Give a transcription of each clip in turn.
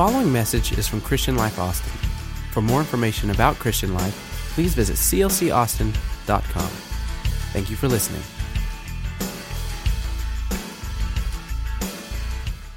following message is from Christian Life Austin. For more information about Christian Life, please visit clcaustin.com. Thank you for listening.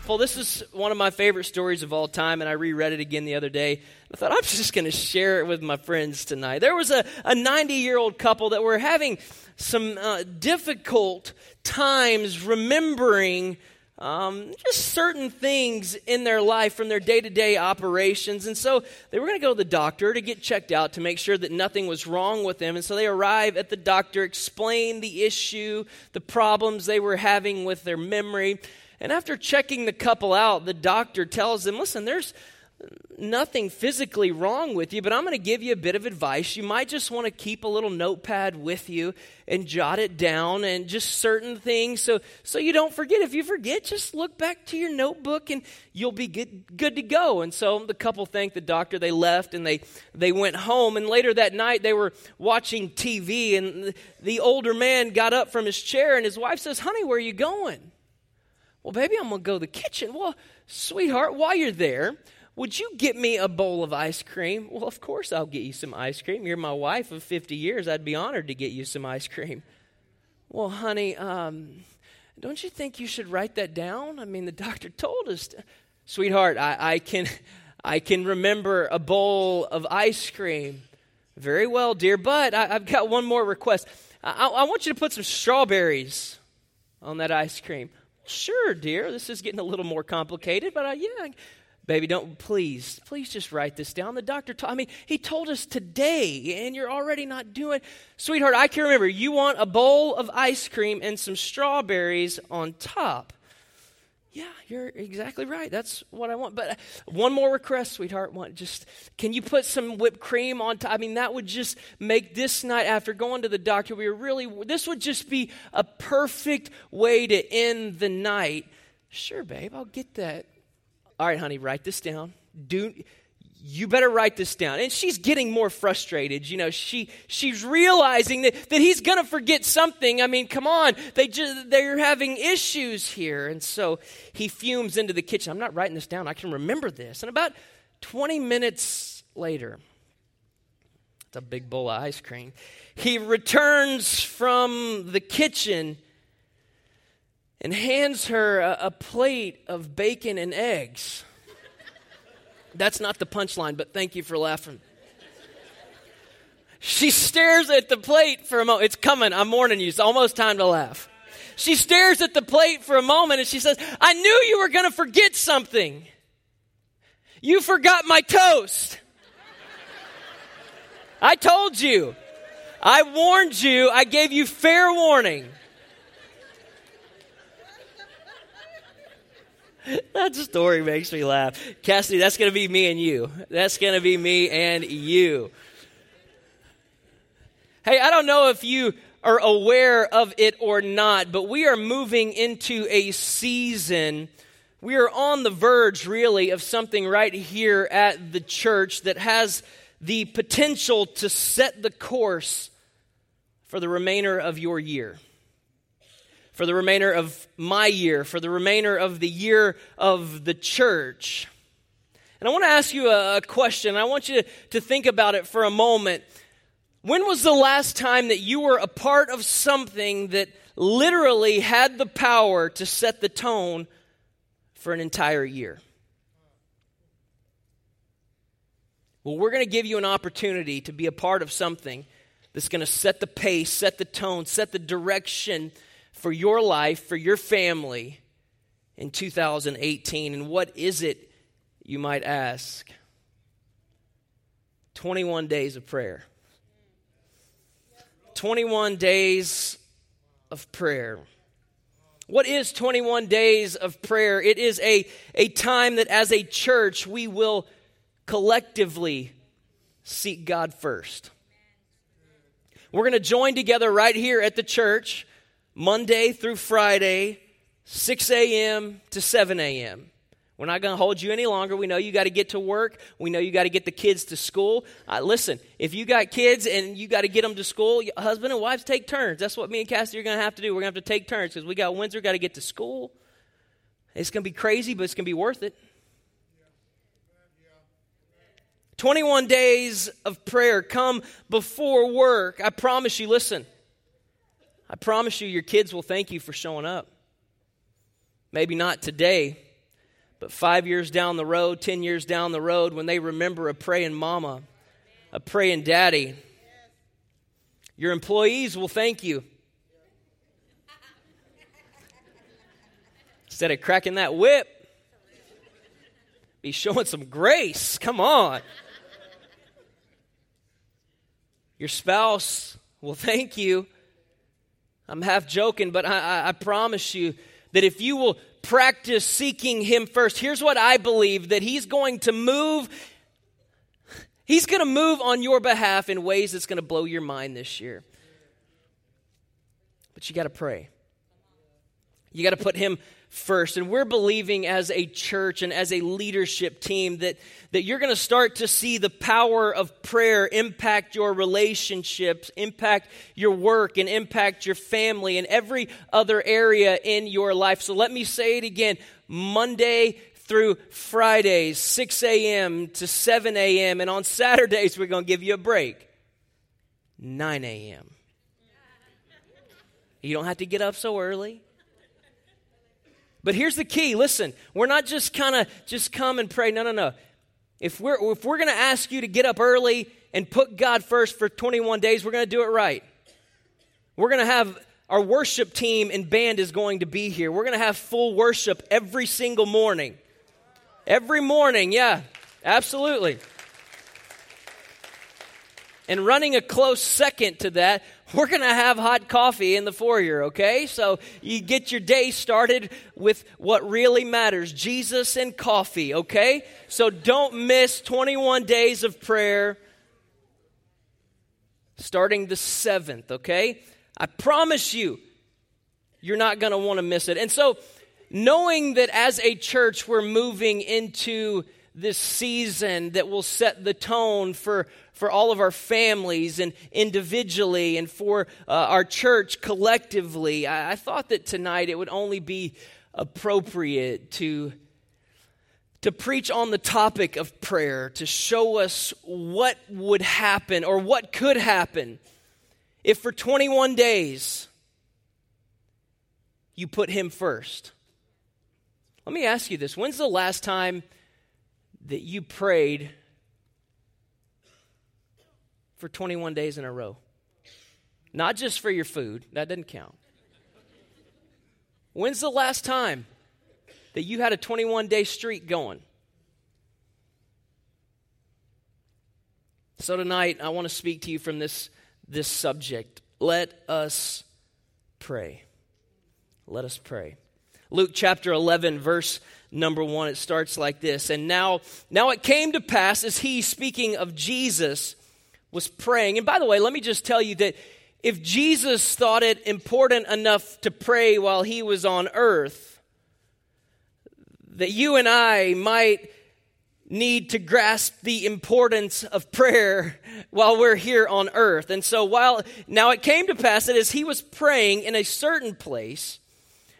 Well, this is one of my favorite stories of all time, and I reread it again the other day. I thought I'm just going to share it with my friends tonight. There was a 90 year old couple that were having some uh, difficult times remembering um, just certain things in their life from their day to day operations. And so they were going to go to the doctor to get checked out to make sure that nothing was wrong with them. And so they arrive at the doctor, explain the issue, the problems they were having with their memory. And after checking the couple out, the doctor tells them, listen, there's nothing physically wrong with you, but I'm going to give you a bit of advice. You might just want to keep a little notepad with you and jot it down and just certain things so so you don't forget. If you forget, just look back to your notebook and you'll be good good to go. And so the couple thanked the doctor. They left and they they went home and later that night they were watching TV and the older man got up from his chair and his wife says, "Honey, where are you going?" Well, baby, I'm going to go to the kitchen. Well, sweetheart, while you're there, would you get me a bowl of ice cream? Well, of course I'll get you some ice cream. You're my wife of 50 years. I'd be honored to get you some ice cream. Well, honey, um, don't you think you should write that down? I mean, the doctor told us. To. Sweetheart, I, I, can, I can remember a bowl of ice cream. Very well, dear, but I, have got one more request. I, I want you to put some strawberries on that ice cream. Sure, dear. This is getting a little more complicated, but uh, yeah, Baby, don't please, please just write this down. The doctor told I mean, he told us today, and you're already not doing Sweetheart, I can remember you want a bowl of ice cream and some strawberries on top. Yeah, you're exactly right. That's what I want. But uh, one more request, sweetheart. One, just can you put some whipped cream on top? I mean, that would just make this night after going to the doctor. We were really. This would just be a perfect way to end the night. Sure, babe, I'll get that all right, honey, write this down. Do you better write this down. And she's getting more frustrated. You know, she she's realizing that, that he's gonna forget something. I mean, come on. They just they're having issues here. And so he fumes into the kitchen. I'm not writing this down. I can remember this. And about 20 minutes later, it's a big bowl of ice cream. He returns from the kitchen and hands her a, a plate of bacon and eggs. That's not the punchline, but thank you for laughing. She stares at the plate for a moment. It's coming. I'm warning you. It's almost time to laugh. She stares at the plate for a moment and she says, I knew you were going to forget something. You forgot my toast. I told you. I warned you. I gave you fair warning. that story makes me laugh. Cassidy, that's going to be me and you. That's going to be me and you. Hey, I don't know if you are aware of it or not, but we are moving into a season. We are on the verge, really, of something right here at the church that has the potential to set the course for the remainder of your year for the remainder of my year, for the remainder of the year of the church. And I want to ask you a, question. I want you to, to think about it for a moment. When was the last time that you were a part of something that literally had the power to set the tone for an entire year? Well, we're going to give you an opportunity to be a part of something that's going to set the pace, set the tone, set the direction for your life, for your family in 2018. And what is it, you might ask? 21 days of prayer. 21 days of prayer. What is 21 days of prayer? It is a, a time that as a church we will collectively seek God first. We're going to join together right here at the church Monday through Friday, 6 a.m. to 7 a.m. We're not going to hold you any longer. We know you got to get to work. We know you got to get the kids to school. Uh, listen, if you got kids and you got to get them to school, husband and wives take turns. That's what me and Cassie are going to have to do. We're going to have to take turns because we got Windsor got to get to school. It's going to be crazy, but it's going to be worth it. 21 days of prayer come before work. I promise you, listen, I promise you, your kids will thank you for showing up. Maybe not today, but five years down the road, 10 years down the road, when they remember a praying mama, a praying daddy, your employees will thank you. Instead of cracking that whip, be showing some grace. Come on. Your spouse will thank you. I'm half joking, but I, I, promise you that if you will practice seeking Him first, here's what I believe that He's going to move. He's going to move on your behalf in ways that's going to blow your mind this year. But you got to pray. You got to put Him first. And we're believing as a church and as a leadership team that, that you're going to start to see the power of prayer impact your relationships, impact your work, and impact your family and every other area in your life. So let me say it again Monday through Fridays, 6 a.m. to 7 a.m. And on Saturdays, we're going to give you a break, 9 a.m. You don't have to get up so early. But here's the key listen, we're not just kind of just come and pray. No, no, no. If we're, if we're going to ask you to get up early and put God first for 21 days, we're going to do it right. We're going to have our worship team and band is going to be here. We're going to have full worship every single morning. Every morning, yeah, absolutely. And running a close second to that, we're going to have hot coffee in the foyer, okay? So you get your day started with what really matters Jesus and coffee, okay? So don't miss 21 days of prayer starting the 7th, okay? I promise you, you're not going to want to miss it. And so, knowing that as a church we're moving into this season that will set the tone for for all of our families and individually and for uh, our church collectively, I, I thought that tonight it would only be appropriate to to preach on the topic of prayer, to show us what would happen or what could happen if for 21 days you put Him first. Let me ask you this when's the last time that you prayed for 21 days in a row. Not just for your food, that doesn't count. When's the last time that you had a 21 day streak going? So tonight, I want to speak to you from this, this subject. Let us pray. Let us pray. Luke chapter 11, verse number 1, it starts like this. And now, now it came to pass, as he, speaking of Jesus, was praying. And by the way, let me just tell you that if Jesus thought it important enough to pray while he was on earth, that you and I might need to grasp the importance of prayer while we're here on earth. And so while now it came to pass that as he was praying in a certain place,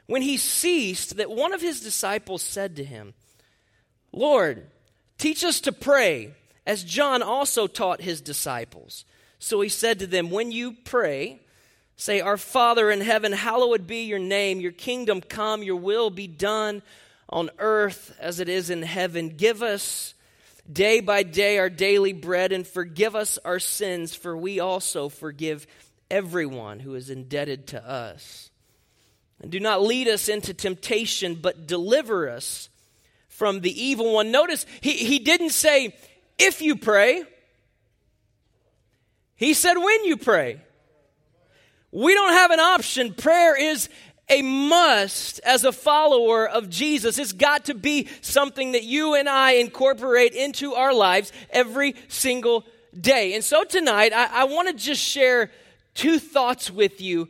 when he ceased, that one of his disciples said to him, Lord, teach us to pray as John also taught his disciples. So he said to them, When you pray, say, Our Father in heaven, hallowed be your name, your kingdom come, your will be done on earth as it is in heaven. Give us day by day our daily bread and forgive us our sins, for we also forgive everyone who is indebted to us. And do not lead us into temptation, but deliver us from the evil one. Notice he, he didn't say, if you pray. He said, when you pray. We don't have an option. Prayer is a must as a follower of Jesus. It's got to be something that you and I incorporate into our lives every single day. And so tonight, I, I want to just share two thoughts with you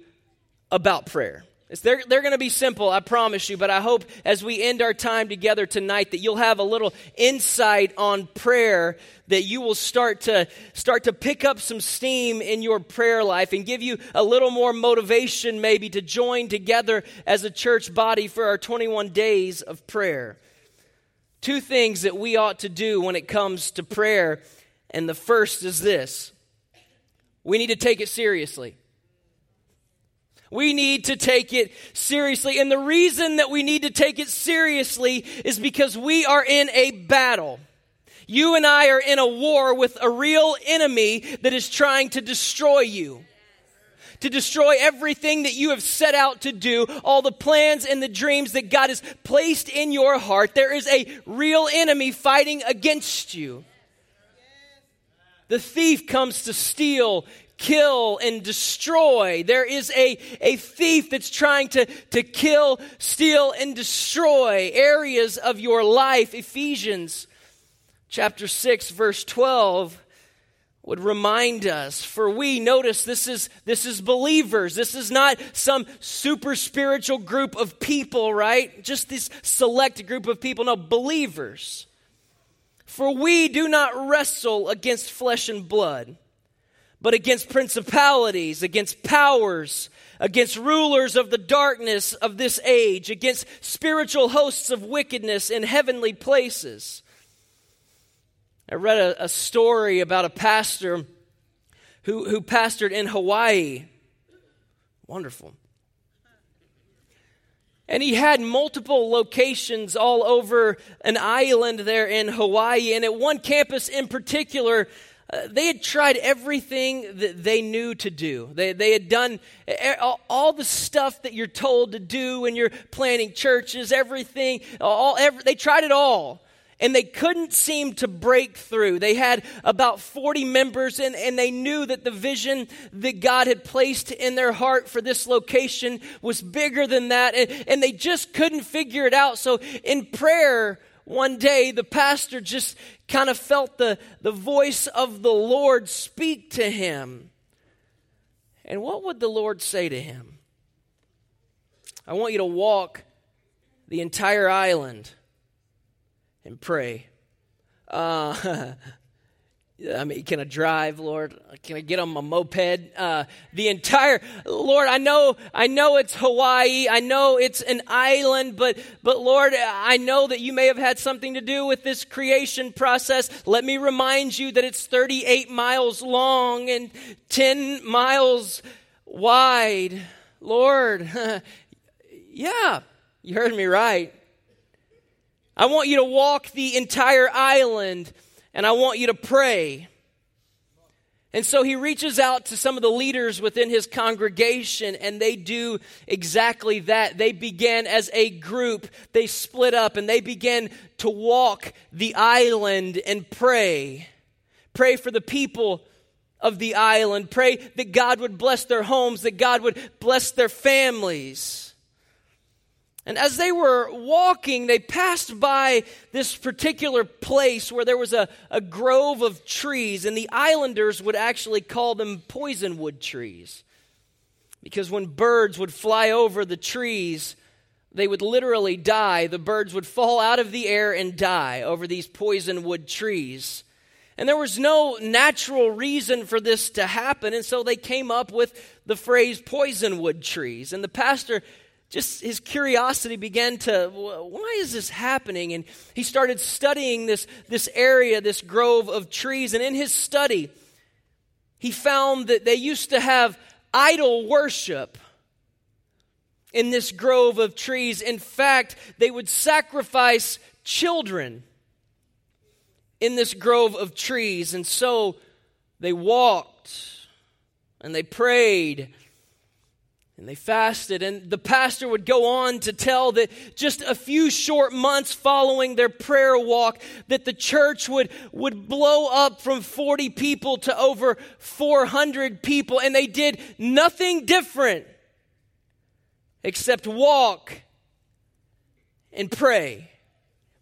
about prayer. They're, they're going to be simple, I promise you, but I hope as we end our time together tonight that you'll have a little insight on prayer, that you will start to, start to pick up some steam in your prayer life and give you a little more motivation maybe to join together as a church body for our 21 days of prayer. Two things that we ought to do when it comes to prayer And the first is this we need to take it seriously. We need to take it seriously. And the reason that we need to take it seriously is because we are in a battle. You and I are in a war with a real enemy that is trying to destroy you to destroy everything that you have set out to do, all the plans and the dreams that God has placed in your heart. There is a real enemy fighting against you. The thief comes to steal, kill, and destroy. There is a, a thief that's trying to, to kill, steal, and destroy areas of your life. Ephesians chapter 6, verse 12 would remind us for we notice this is this is believers this is not some super spiritual group of people right just this select group of people no believers for we do not wrestle against flesh and blood but against principalities against powers against rulers of the darkness of this age against spiritual hosts of wickedness in heavenly places I read a, a story about a pastor who, who pastored in Hawaii. Wonderful. And he had multiple locations all over an island there in Hawaii. And at one campus in particular, Uh, they had tried everything that they knew to do. They, they had done all the stuff that you're told to do when you're planning churches, everything. All, every, they tried it all and they couldn't seem to break through. They had about 40 members, and, and they knew that the vision that God had placed in their heart for this location was bigger than that, and, and they just couldn't figure it out. So, in prayer, one day the pastor just kind of felt the, the voice of the Lord speak to him. And what would the Lord say to him? I want you to walk the entire island and pray. Uh, I mean, can I drive, Lord? Can I get on my moped? Uh, the entire Lord, I know, I know it's Hawaii. I know it's an island, but, but Lord, I know that you may have had something to do with this creation process. Let me remind you that it's 38 miles long and 10 miles wide. Lord, yeah, you heard me right. I want you to walk the entire island and I want you to pray. And so he reaches out to some of the leaders within his congregation, and they do exactly that. They began as a group, they split up, and they began to walk the island and pray. Pray for the people of the island. Pray that God would bless their homes, that God would bless their families. And as they were walking, they passed by this particular place where there was a, a grove of trees, and the islanders would actually call them poisonwood trees. Because when birds would fly over the trees, they would literally die. The birds would fall out of the air and die over these poisonwood trees. And there was no natural reason for this to happen, and so they came up with the phrase poisonwood trees. And the pastor just his curiosity began to why is this happening? And he started studying this this area this grove of trees. And in his study he found that they used to have idol worship in this grove of trees. In fact they would sacrifice children in this grove of trees. And so they walked and they prayed and they fasted, and the pastor would go on to tell that just a few short months following their prayer walk, that the church would, would blow up from 40 people to over 400 people, and they did nothing different except walk and pray.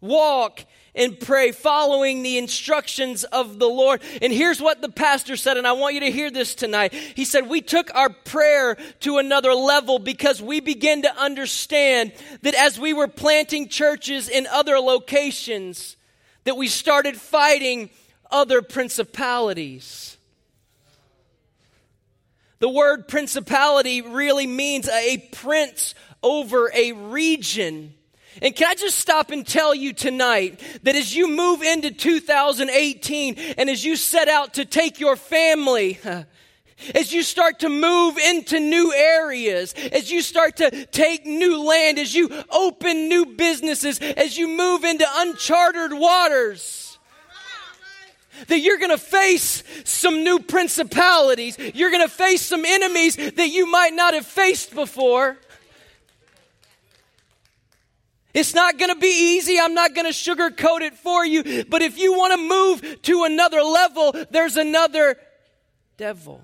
Walk and pray, following the instructions of the Lord. And here's what the pastor said, and I want you to hear this tonight. He said, We took our prayer to another level because we began to understand that as we were planting churches in other locations, that we started fighting other principalities. The word principality really means a prince over a region. And can I just stop and tell you tonight that as you move into 2018 and as you set out to take your family, as you start to move into new areas, as you start to take new land, as you open new businesses, as you move into uncharted waters, that you're going to face some new principalities. You're going to face some enemies that you might not have faced before. It's not going to be easy. I'm not going to sugarcoat it for you. But if you want to move to another level, there's another devil.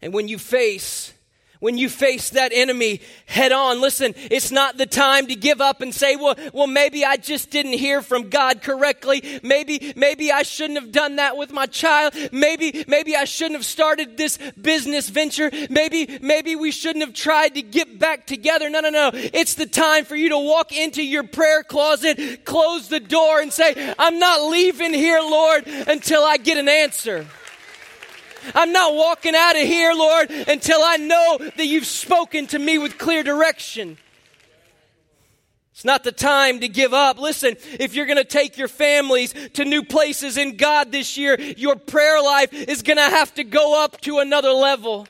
And when you face when you face that enemy head on, listen, it's not the time to give up and say, well, well, maybe I just didn't hear from God correctly. Maybe, maybe I shouldn't have done that with my child. Maybe, maybe I shouldn't have started this business venture. Maybe, maybe we shouldn't have tried to get back together. No, no, no. It's the time for you to walk into your prayer closet, close the door and say, I'm not leaving here, Lord, until I get an answer. I'm not walking out of here, Lord, until I know that you've spoken to me with clear direction. It's not the time to give up. Listen, if you're going to take your families to new places in God this year, your prayer life is going to have to go up to another level.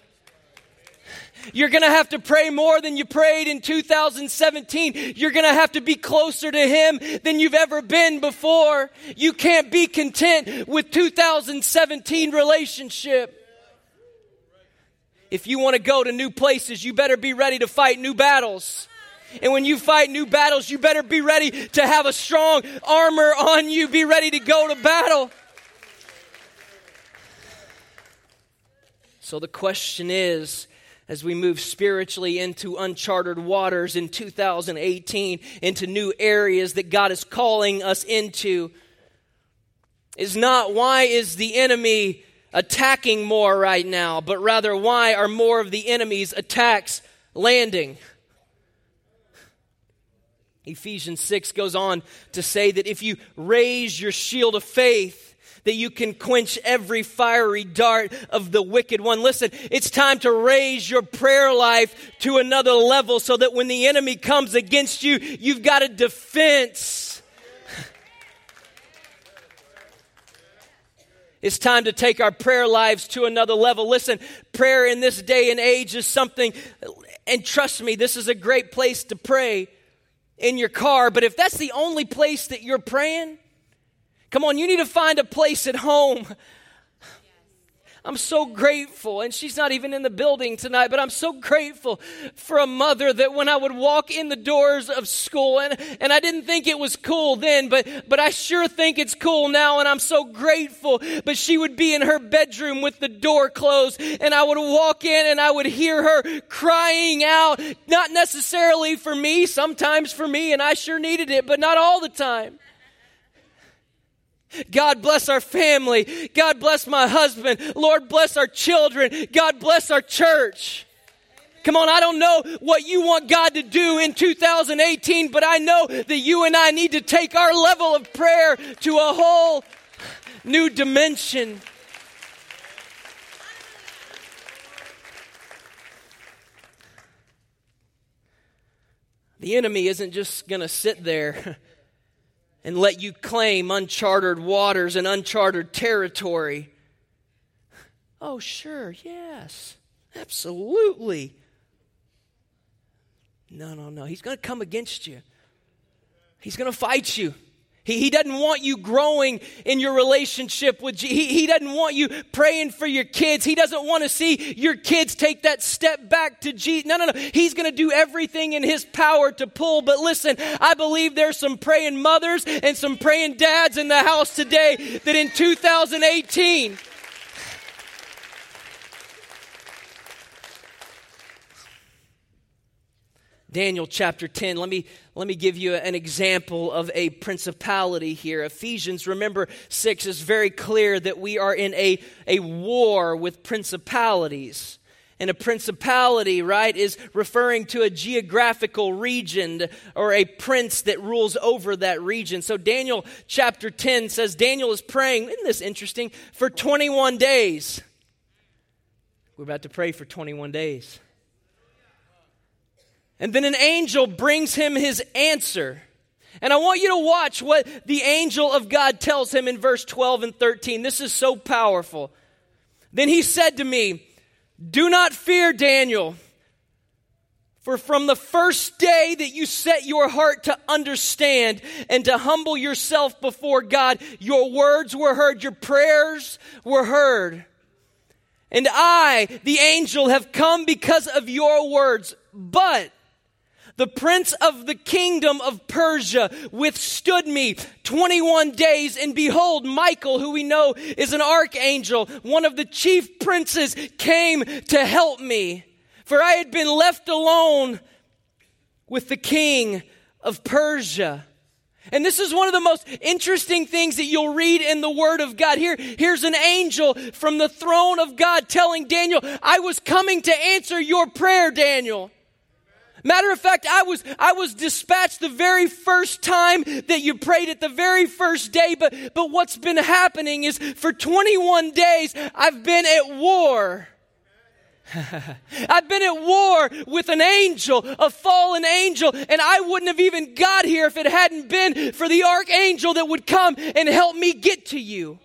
You're going to have to pray more than you prayed in 2017. You're going to have to be closer to Him than you've ever been before. You can't be content with 2017 relationship. If you want to go to new places, you better be ready to fight new battles. And when you fight new battles, you better be ready to have a strong armor on you. Be ready to go to battle. So the question is as we move spiritually into uncharted waters in 2018, into new areas that God is calling us into, is not why is the enemy attacking more right now, but rather why are more of the enemy's attacks landing? Ephesians 6 goes on to say that if you raise your shield of faith, that you can quench every fiery dart of the wicked one. Listen, it's time to raise your prayer life to another level so that when the enemy comes against you, you've got a defense. It's time to take our prayer lives to another level. Listen, prayer in this day and age is something, and trust me, this is a great place to pray in your car, but if that's the only place that you're praying, Come on, you need to find a place at home. I'm so grateful, and she's not even in the building tonight, but I'm so grateful for a mother that when I would walk in the doors of school, and, and I didn't think it was cool then, but, but I sure think it's cool now, and I'm so grateful. But she would be in her bedroom with the door closed, and I would walk in and I would hear her crying out, not necessarily for me, sometimes for me, and I sure needed it, but not all the time. God bless our family. God bless my husband. Lord bless our children. God bless our church. Come on, I don't know what you want God to do in 2018, but I know that you and I need to take our level of prayer to a whole new dimension. The enemy isn't just going to sit there and let you claim uncharted waters and uncharted territory. Oh, sure, yes, absolutely. No, no, no. He's going to come against you, he's going to fight you. He, he doesn't want you growing in your relationship with Jesus. He, he doesn't want you praying for your kids. He doesn't want to see your kids take that step back to Jesus. No, no, no. He's going to do everything in his power to pull. But listen, I believe there's some praying mothers and some praying dads in the house today that in 2018, Daniel chapter 10. Let me, let me give you an example of a principality here. Ephesians, remember 6 is very clear that we are in a, a war with principalities. And a principality, right, is referring to a geographical region or a prince that rules over that region. So Daniel chapter 10 says Daniel is praying, isn't this interesting, for 21 days. We're about to pray for 21 days. And then an angel brings him his answer. And I want you to watch what the angel of God tells him in verse 12 and 13. This is so powerful. Then he said to me, Do not fear, Daniel. For from the first day that you set your heart to understand and to humble yourself before God, your words were heard, your prayers were heard. And I, the angel, have come because of your words. But the prince of the kingdom of Persia withstood me 21 days, and behold, Michael, who we know is an archangel, one of the chief princes, came to help me. For I had been left alone with the king of Persia. And this is one of the most interesting things that you'll read in the Word of God. Here, here's an angel from the throne of God telling Daniel, I was coming to answer your prayer, Daniel. Matter of fact, I was, I was dispatched the very first time that you prayed it, the very first day. But, but what's been happening is for 21 days, I've been at war. I've been at war with an angel, a fallen angel, and I wouldn't have even got here if it hadn't been for the archangel that would come and help me get to you.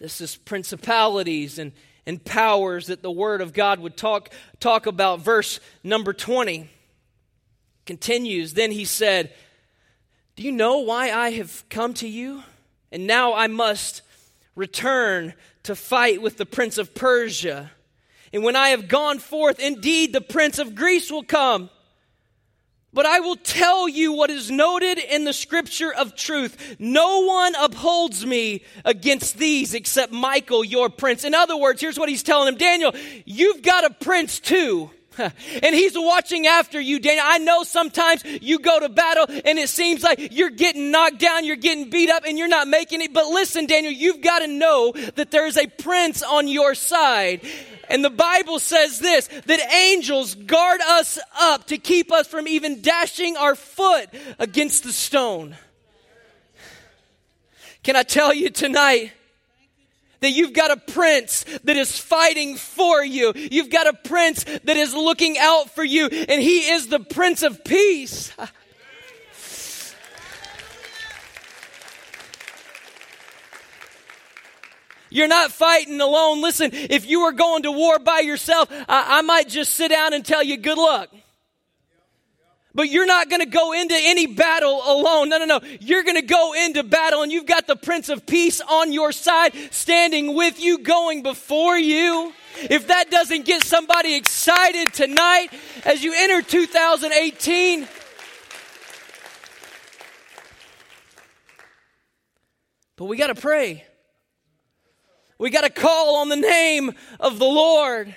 This is principalities and and powers that the Word of God would talk, talk about. Verse number 20 continues Then he said, Do you know why I have come to you? And now I must return to fight with the prince of Persia. And when I have gone forth, indeed the prince of Greece will come. But I will tell you what is noted in the scripture of truth. No one upholds me against these except Michael, your prince. In other words, here's what he's telling him Daniel, you've got a prince too. And he's watching after you, Daniel. I know sometimes you go to battle and it seems like you're getting knocked down, you're getting beat up, and you're not making it. But listen, Daniel, you've got to know that there is a prince on your side. And the Bible says this that angels guard us up to keep us from even dashing our foot against the stone. Can I tell you tonight? That you've got a prince that is fighting for you. You've got a prince that is looking out for you, and he is the prince of peace. You're not fighting alone. Listen, if you were going to war by yourself, I, I might just sit down and tell you good luck. But you're not going to go into any battle alone. No, no, no. You're going to go into battle and you've got the Prince of Peace on your side, standing with you, going before you. If that doesn't get somebody excited tonight as you enter 2018, but we got to pray. We got to call on the name of the Lord.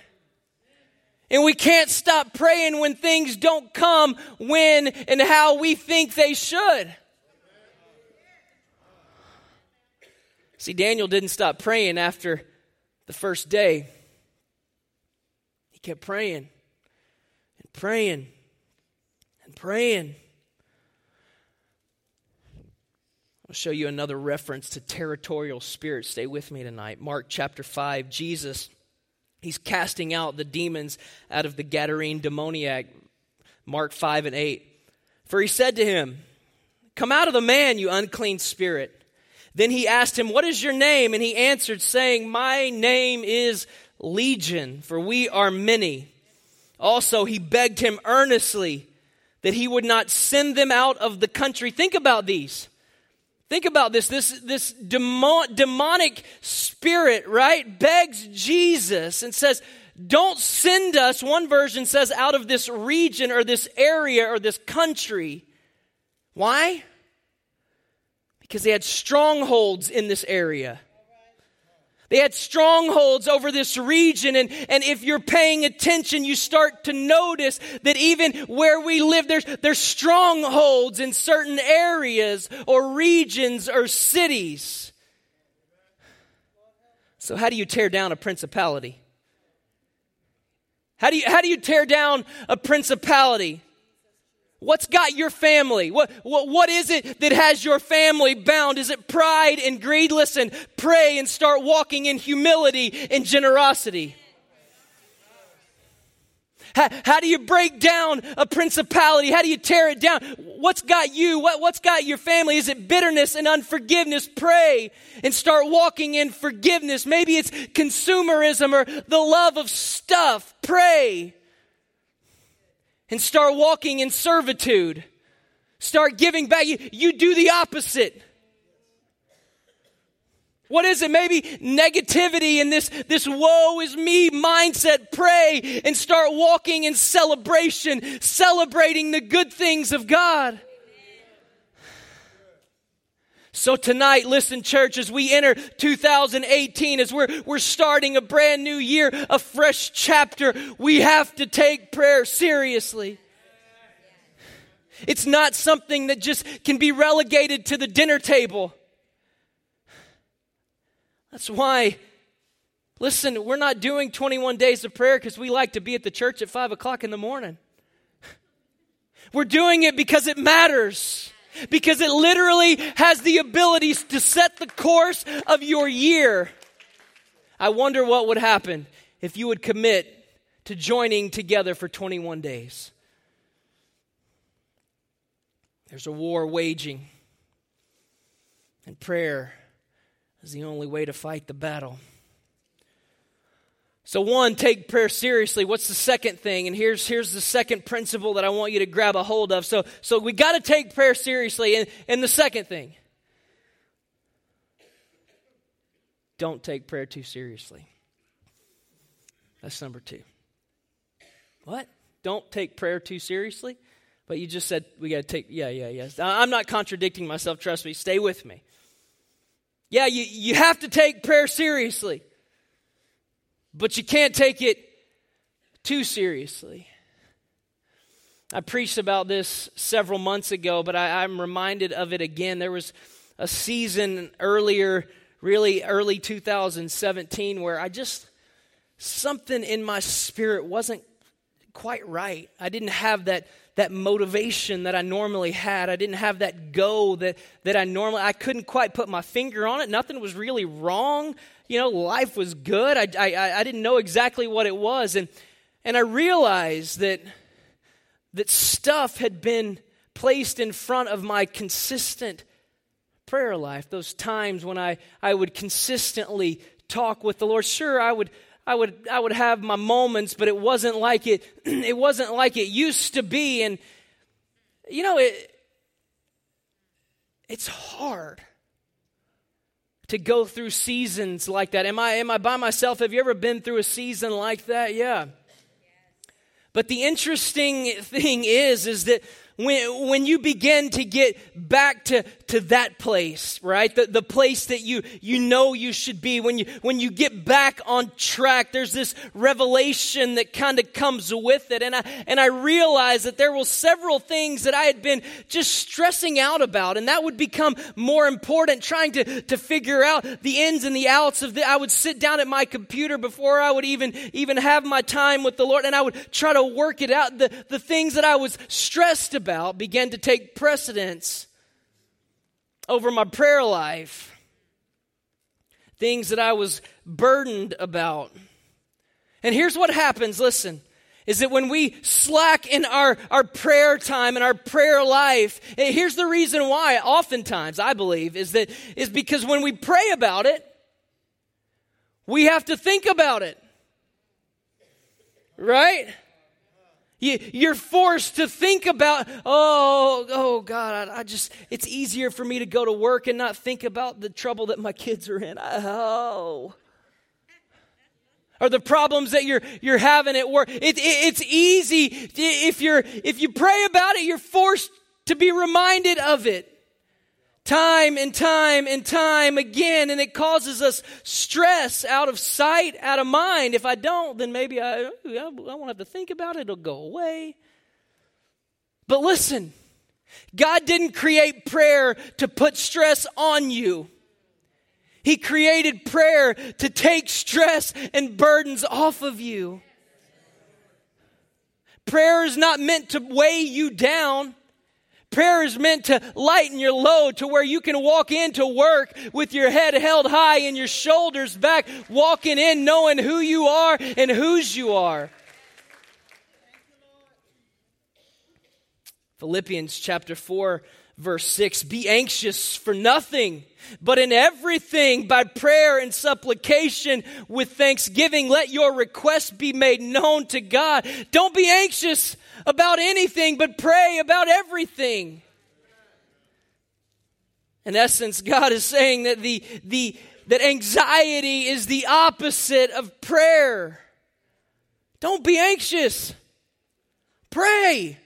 And we can't stop praying when things don't come when and how we think they should. See, Daniel didn't stop praying after the first day. He kept praying and praying and praying. I'll show you another reference to territorial spirit. Stay with me tonight. Mark chapter 5, Jesus, he's casting out the demons out of the Gadarene demoniac. Mark 5 and 8. For he said to him, Come out of the man, you unclean spirit. Then he asked him, What is your name? And he answered, saying, My name is Legion, for we are many. Also, he begged him earnestly that he would not send them out of the country. Think about these. Think about this. This, this demon, demonic spirit, right, begs Jesus and says, Don't send us, one version says, out of this region or this area or this country. Why? Because they had strongholds in this area. They had strongholds over this region. And, and if you're paying attention, you start to notice that even where we live, there's, there's strongholds in certain areas or regions or cities. So, how do you tear down a principality? How do you, how do you tear down a principality? What's got your family? What, what, what is it that has your family bound? Is it pride and greed? Listen, pray and start walking in humility and generosity. How, how, do you break down a principality? How do you tear it down? What's got you? What, what's got your family? Is it bitterness and unforgiveness? Pray and start walking in forgiveness. Maybe it's consumerism or the love of stuff. Pray and start walking in servitude. Start giving back. You, you do the opposite. What is it? Maybe negativity and this, this woe is me mindset. Pray and start walking in celebration, celebrating the good things of God. So tonight, listen, church, as we enter 2018, as we're, we're starting a brand new year, a fresh chapter, we have to take prayer seriously. It's not something that just can be relegated to the dinner table. That's why, listen, we're not doing 21 days of prayer because we like to be at the church at 5 o'clock in the morning. We're doing it because it matters. Because it literally has the abilities to set the course of your year. I wonder what would happen if you would commit to joining together for 21 days. There's a war waging, and prayer is the only way to fight the battle. So, one, take prayer seriously. What's the second thing? And here's, here's the second principle that I want you to grab a hold of. So, so we got to take prayer seriously. And, and the second thing, don't take prayer too seriously. That's number two. What? Don't take prayer too seriously? But you just said we got to take, yeah, yeah, yeah. I'm not contradicting myself, trust me. Stay with me. Yeah, you, you have to take prayer seriously, but you can't take it too seriously. I preached about this several months ago, but I, I'm reminded of it again. There was a season earlier, really early 2017, where I just, something in my spirit wasn't quite right. I didn't have that that motivation that I normally had. I didn't have that go that, that I normally, I couldn't quite put my finger on it. Nothing was really wrong. You know, life was good. I, I, I didn't know exactly what it was. And, and I realized that, that stuff had been placed in front of my consistent prayer life. Those times when I, I would consistently talk with the Lord. Sure, I would I would I would have my moments, but it wasn't like it it wasn't like it used to be. And you know, it it's hard to go through seasons like that. Am I am I by myself? Have you ever been through a season like that? Yeah. But the interesting thing is is that when, when you begin to get back to, to that place, right? The, the place that you, you know you should be, when you, when you get back on track, there's this revelation that kind of comes with it. And I, and I realized that there were several things that I had been just stressing out about, and that would become more important, trying to, to figure out the ins and the outs of the, I would sit down at my computer before I would even, even have my time with the Lord, and I would try to work it out. The, the things that I was stressed about began to take precedence over my prayer life. Things that I was burdened about. And here's what happens listen is that when we slack in our, our prayer time and our prayer life, eh, here's the reason why, oftentimes, I believe, is that is because when we pray about it, we have to think about it. Right? You, are forced to think about, oh, oh God, I, I, just, it's easier for me to go to work and not think about the trouble that my kids are in. Oh. Or the problems that you're, you're having at work. It, it, it's easy. If, you're, if you pray about it, you're forced to be reminded of it time and time and time again, and it causes us stress out of sight, out of mind. If I don't, then maybe I, I, won't have to think about it, it'll go away. But listen, God didn't create prayer to put stress on you. He created prayer to take stress and burdens off of you. Prayer is not meant to weigh you down. Prayer is meant to lighten your load to where you can walk into work with your head held high and your shoulders back, walking in knowing who you are and whose you are. Philippians chapter 4 verse 6 Be anxious for nothing, but in everything, by prayer and supplication with thanksgiving, let your requests be made known to God. Don't be anxious about anything, but pray about everything. In essence, God is saying that, the, the, that anxiety is the opposite of prayer. Don't be anxious. Pray.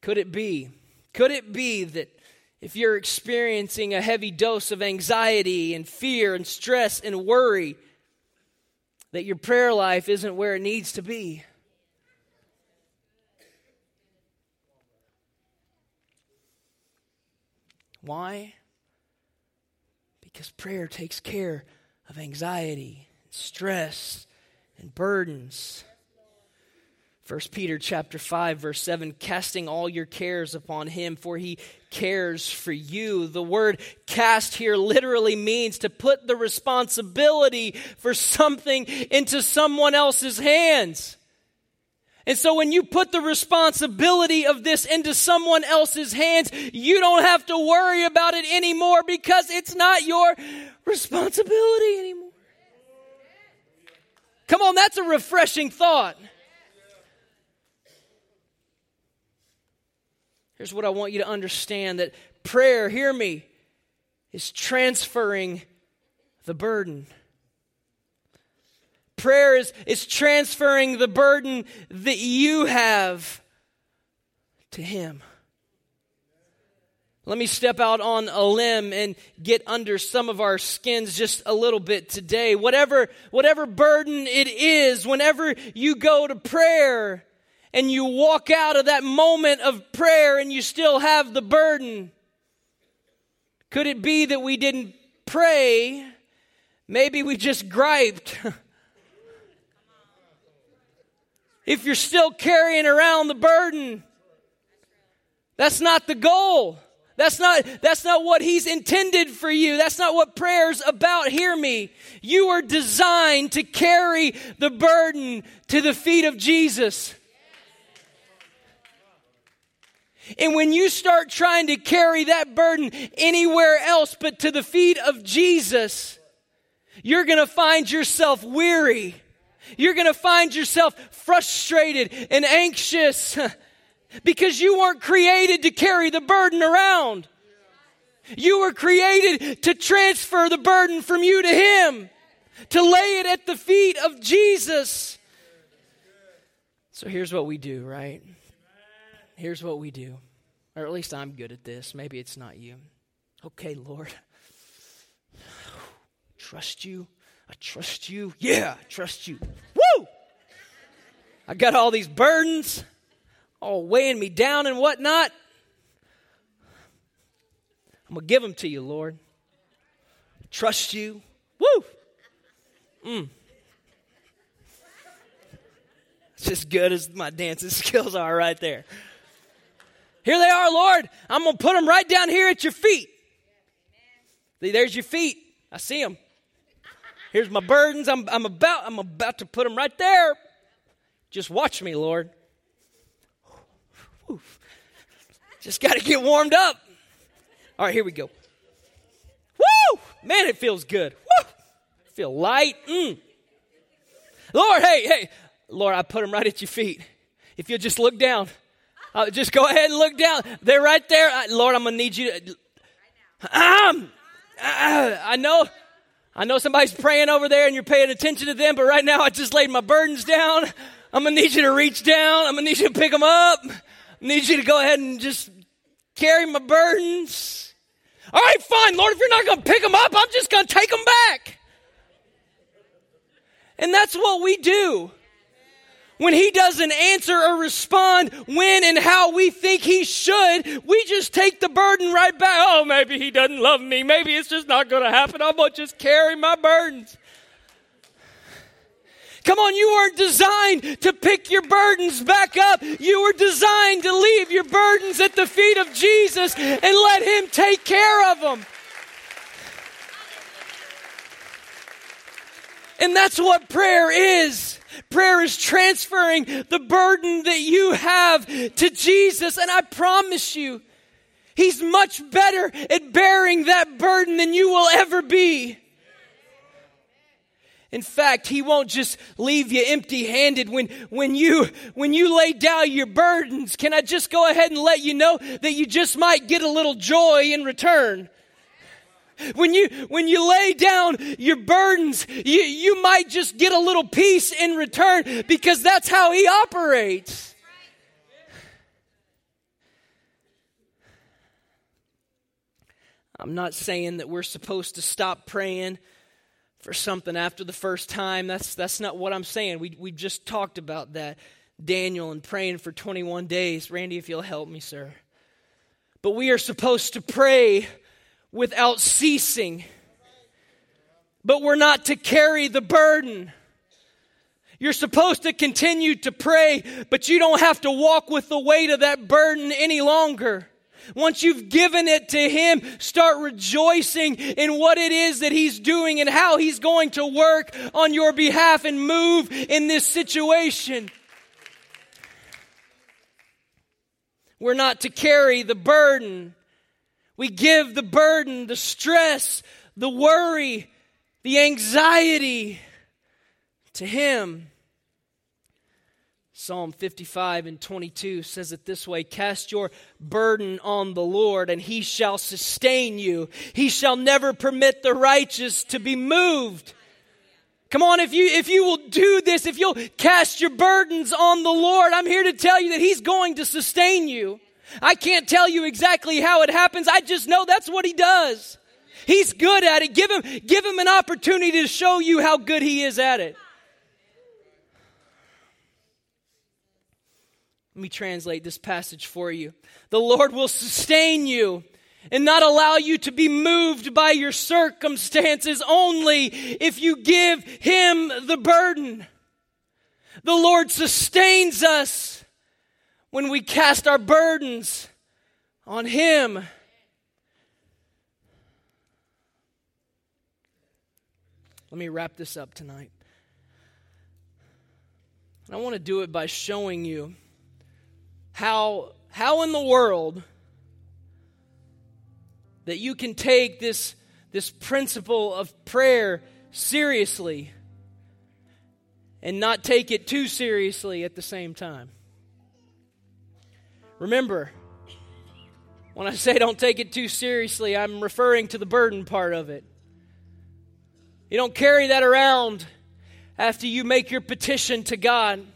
Could it be? Could it be that if you're experiencing a heavy dose of anxiety and fear and stress and worry, that your prayer life isn't where it needs to be? Why? Because prayer takes care of anxiety, stress, and burdens. 1 Peter chapter 5 verse 7 casting all your cares upon him for he cares for you. The word cast here literally means to put the responsibility for something into someone else's hands. And so when you put the responsibility of this into someone else's hands, you don't have to worry about it anymore because it's not your responsibility anymore. Come on, that's a refreshing thought. Here's what I want you to understand that prayer, hear me, is transferring the burden. Prayer is, is transferring the burden that you have to Him. Let me step out on a limb and get under some of our skins just a little bit today. Whatever, whatever burden it is, whenever you go to prayer, and you walk out of that moment of prayer and you still have the burden? Could it be that we didn't pray? Maybe we just griped. if you're still carrying around the burden, that's not the goal. That's not, that's not what he's intended for you. That's not what prayer's about. Hear me. You are designed to carry the burden to the feet of Jesus. And when you start trying to carry that burden anywhere else but to the feet of Jesus, you're going to find yourself weary. You're going to find yourself frustrated and anxious because you weren't created to carry the burden around. You were created to transfer the burden from you to Him, to lay it at the feet of Jesus. So here's what we do, right? Here's what we do. Or at least I'm good at this. Maybe it's not you. Okay, Lord. Trust you. I trust you. Yeah, I trust you. Woo! I got all these burdens all weighing me down and whatnot. I'm going to give them to you, Lord. Trust you. Woo! Mm. It's as good as my dancing skills are right there. Here they are, Lord. I'm going to put them right down here at your feet. There's your feet. I see them. Here's my burdens. I'm, I'm, about, I'm about to put them right there. Just watch me, Lord. Just got to get warmed up. All right, here we go. Woo! Man, it feels good. Woo! Feel light. Mm. Lord, hey, hey. Lord, I put them right at your feet. If you'll just look down. Uh, just go ahead and look down. They're right there. Uh, Lord, I'm going to need you to. Um, uh, I know. I know somebody's praying over there and you're paying attention to them, but right now I just laid my burdens down. I'm going to need you to reach down. I'm going to need you to pick them up. I need you to go ahead and just carry my burdens. All right, fine, Lord, if you're not going to pick them up, I'm just going to take them back. And that's what we do when he doesn't answer or respond when and how we think he should, we just take the burden right back. Oh, maybe he doesn't love me. Maybe it's just not going to happen. I'm going to just carry my burdens. Come on, you weren't designed to pick your burdens back up. You were designed to leave your burdens at the feet of Jesus and let Him take care of them. And that's what prayer is. Prayer is transferring the burden that you have to Jesus. And I promise you, He's much better at bearing that burden than you will ever be. In fact, he won't just leave you empty handed when, when, you, when you lay down your burdens. Can I just go ahead and let you know that you just might get a little joy in return? When you, when you lay down your burdens, you, you might just get a little peace in return because that's how he operates. I'm not saying that we're supposed to stop praying for something after the first time. That's, that's not what I'm saying. We, we just talked about that. Daniel and praying for 21 days. Randy, if you'll help me, sir. But we are supposed to pray without ceasing. But we're not to carry the burden. You're supposed to continue to pray, but you don't have to walk with the weight of that burden any longer. Once you've given it to Him, start rejoicing in what it is that He's doing and how He's going to work on your behalf and move in this situation. We're not to carry the burden. We give the burden, the stress, the worry, the anxiety to Him. Psalm 55 and 22 says it this way Cast your burden on the Lord, and he shall sustain you. He shall never permit the righteous to be moved. Come on, if you, if you will do this, if you'll cast your burdens on the Lord, I'm here to tell you that he's going to sustain you. I can't tell you exactly how it happens. I just know that's what he does. He's good at it. Give him, give him an opportunity to show you how good he is at it. Let me translate this passage for you. The Lord will sustain you and not allow you to be moved by your circumstances only if you give Him the burden. The Lord sustains us when we cast our burdens on Him. Let me wrap this up tonight. I want to do it by showing you how, how in the world that you can take this, this principle of prayer seriously and not take it too seriously at the same time. Remember, when I say don't take it too seriously, I'm referring to the burden part of it. You don't carry that around after you make your petition to God.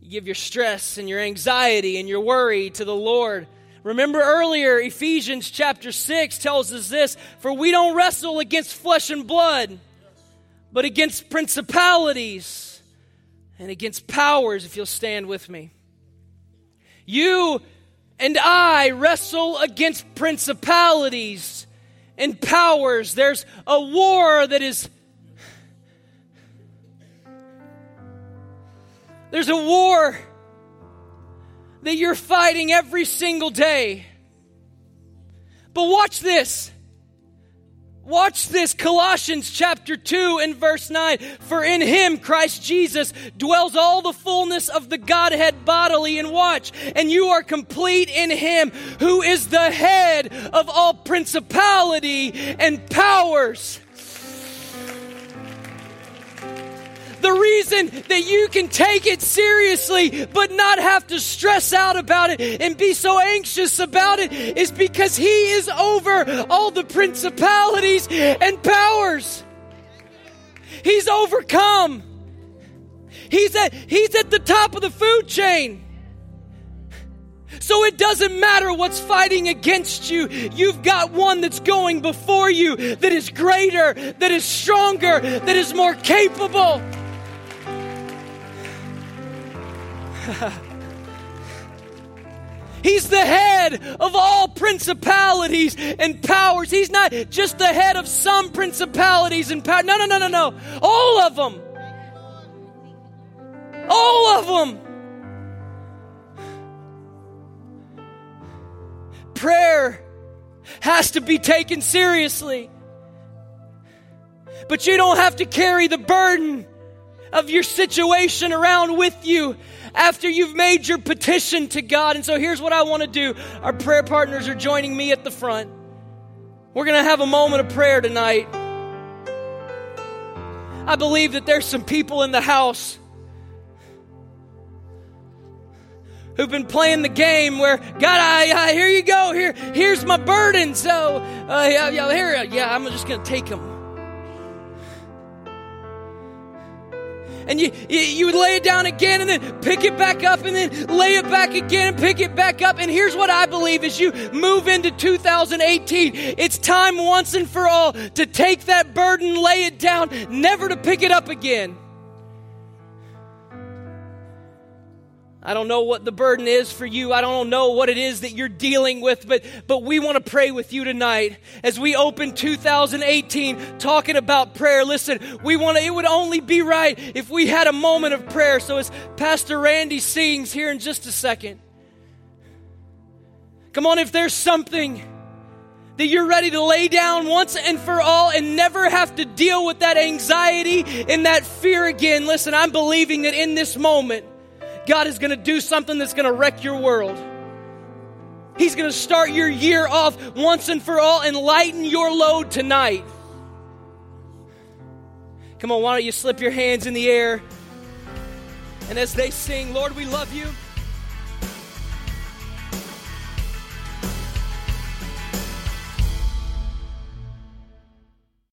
You give your stress and your anxiety and your worry to the Lord. Remember earlier, Ephesians chapter 6 tells us this For we don't wrestle against flesh and blood, but against principalities and against powers, if you'll stand with me. You and I wrestle against principalities and powers. There's a war that is There's a war that you're fighting every single day. But watch this. Watch this Colossians chapter 2 and verse 9. For in him, Christ Jesus, dwells all the fullness of the Godhead bodily. And watch, and you are complete in him who is the head of all principality and powers. The reason that you can take it seriously but not have to stress out about it and be so anxious about it is because He is over all the principalities and powers. He's overcome. He's at, he's at the top of the food chain. So it doesn't matter what's fighting against you. You've got one that's going before you that is greater, that is stronger, that is more capable. He's the head of all principalities and powers. He's not just the head of some principalities and powers. No, no, no, no, no. All of them. All of them. Prayer has to be taken seriously. But you don't have to carry the burden of your situation around with you after you've made your petition to God. And so here's what I want to do. Our prayer partners are joining me at the front. We're going to have a moment of prayer tonight. I believe that there's some people in the house who've been playing the game where God, I, I here you go, here, here's my burden. So, uh, yeah, yeah, here, yeah, I'm just going to take them. And you, you would lay it down again and then pick it back up and then lay it back again and pick it back up. And here's what I believe as you move into 2018, it's time once and for all to take that burden, lay it down, never to pick it up again. I don't know what the burden is for you. I don't know what it is that you're dealing with, but, but we want to pray with you tonight as we open 2018 talking about prayer. Listen, we want to, it would only be right if we had a moment of prayer. So as Pastor Randy sings here in just a second, come on, if there's something that you're ready to lay down once and for all and never have to deal with that anxiety and that fear again, listen, I'm believing that in this moment, God is going to do something that's going to wreck your world. He's going to start your year off once and for all and lighten your load tonight. Come on, why don't you slip your hands in the air? And as they sing, Lord, we love you.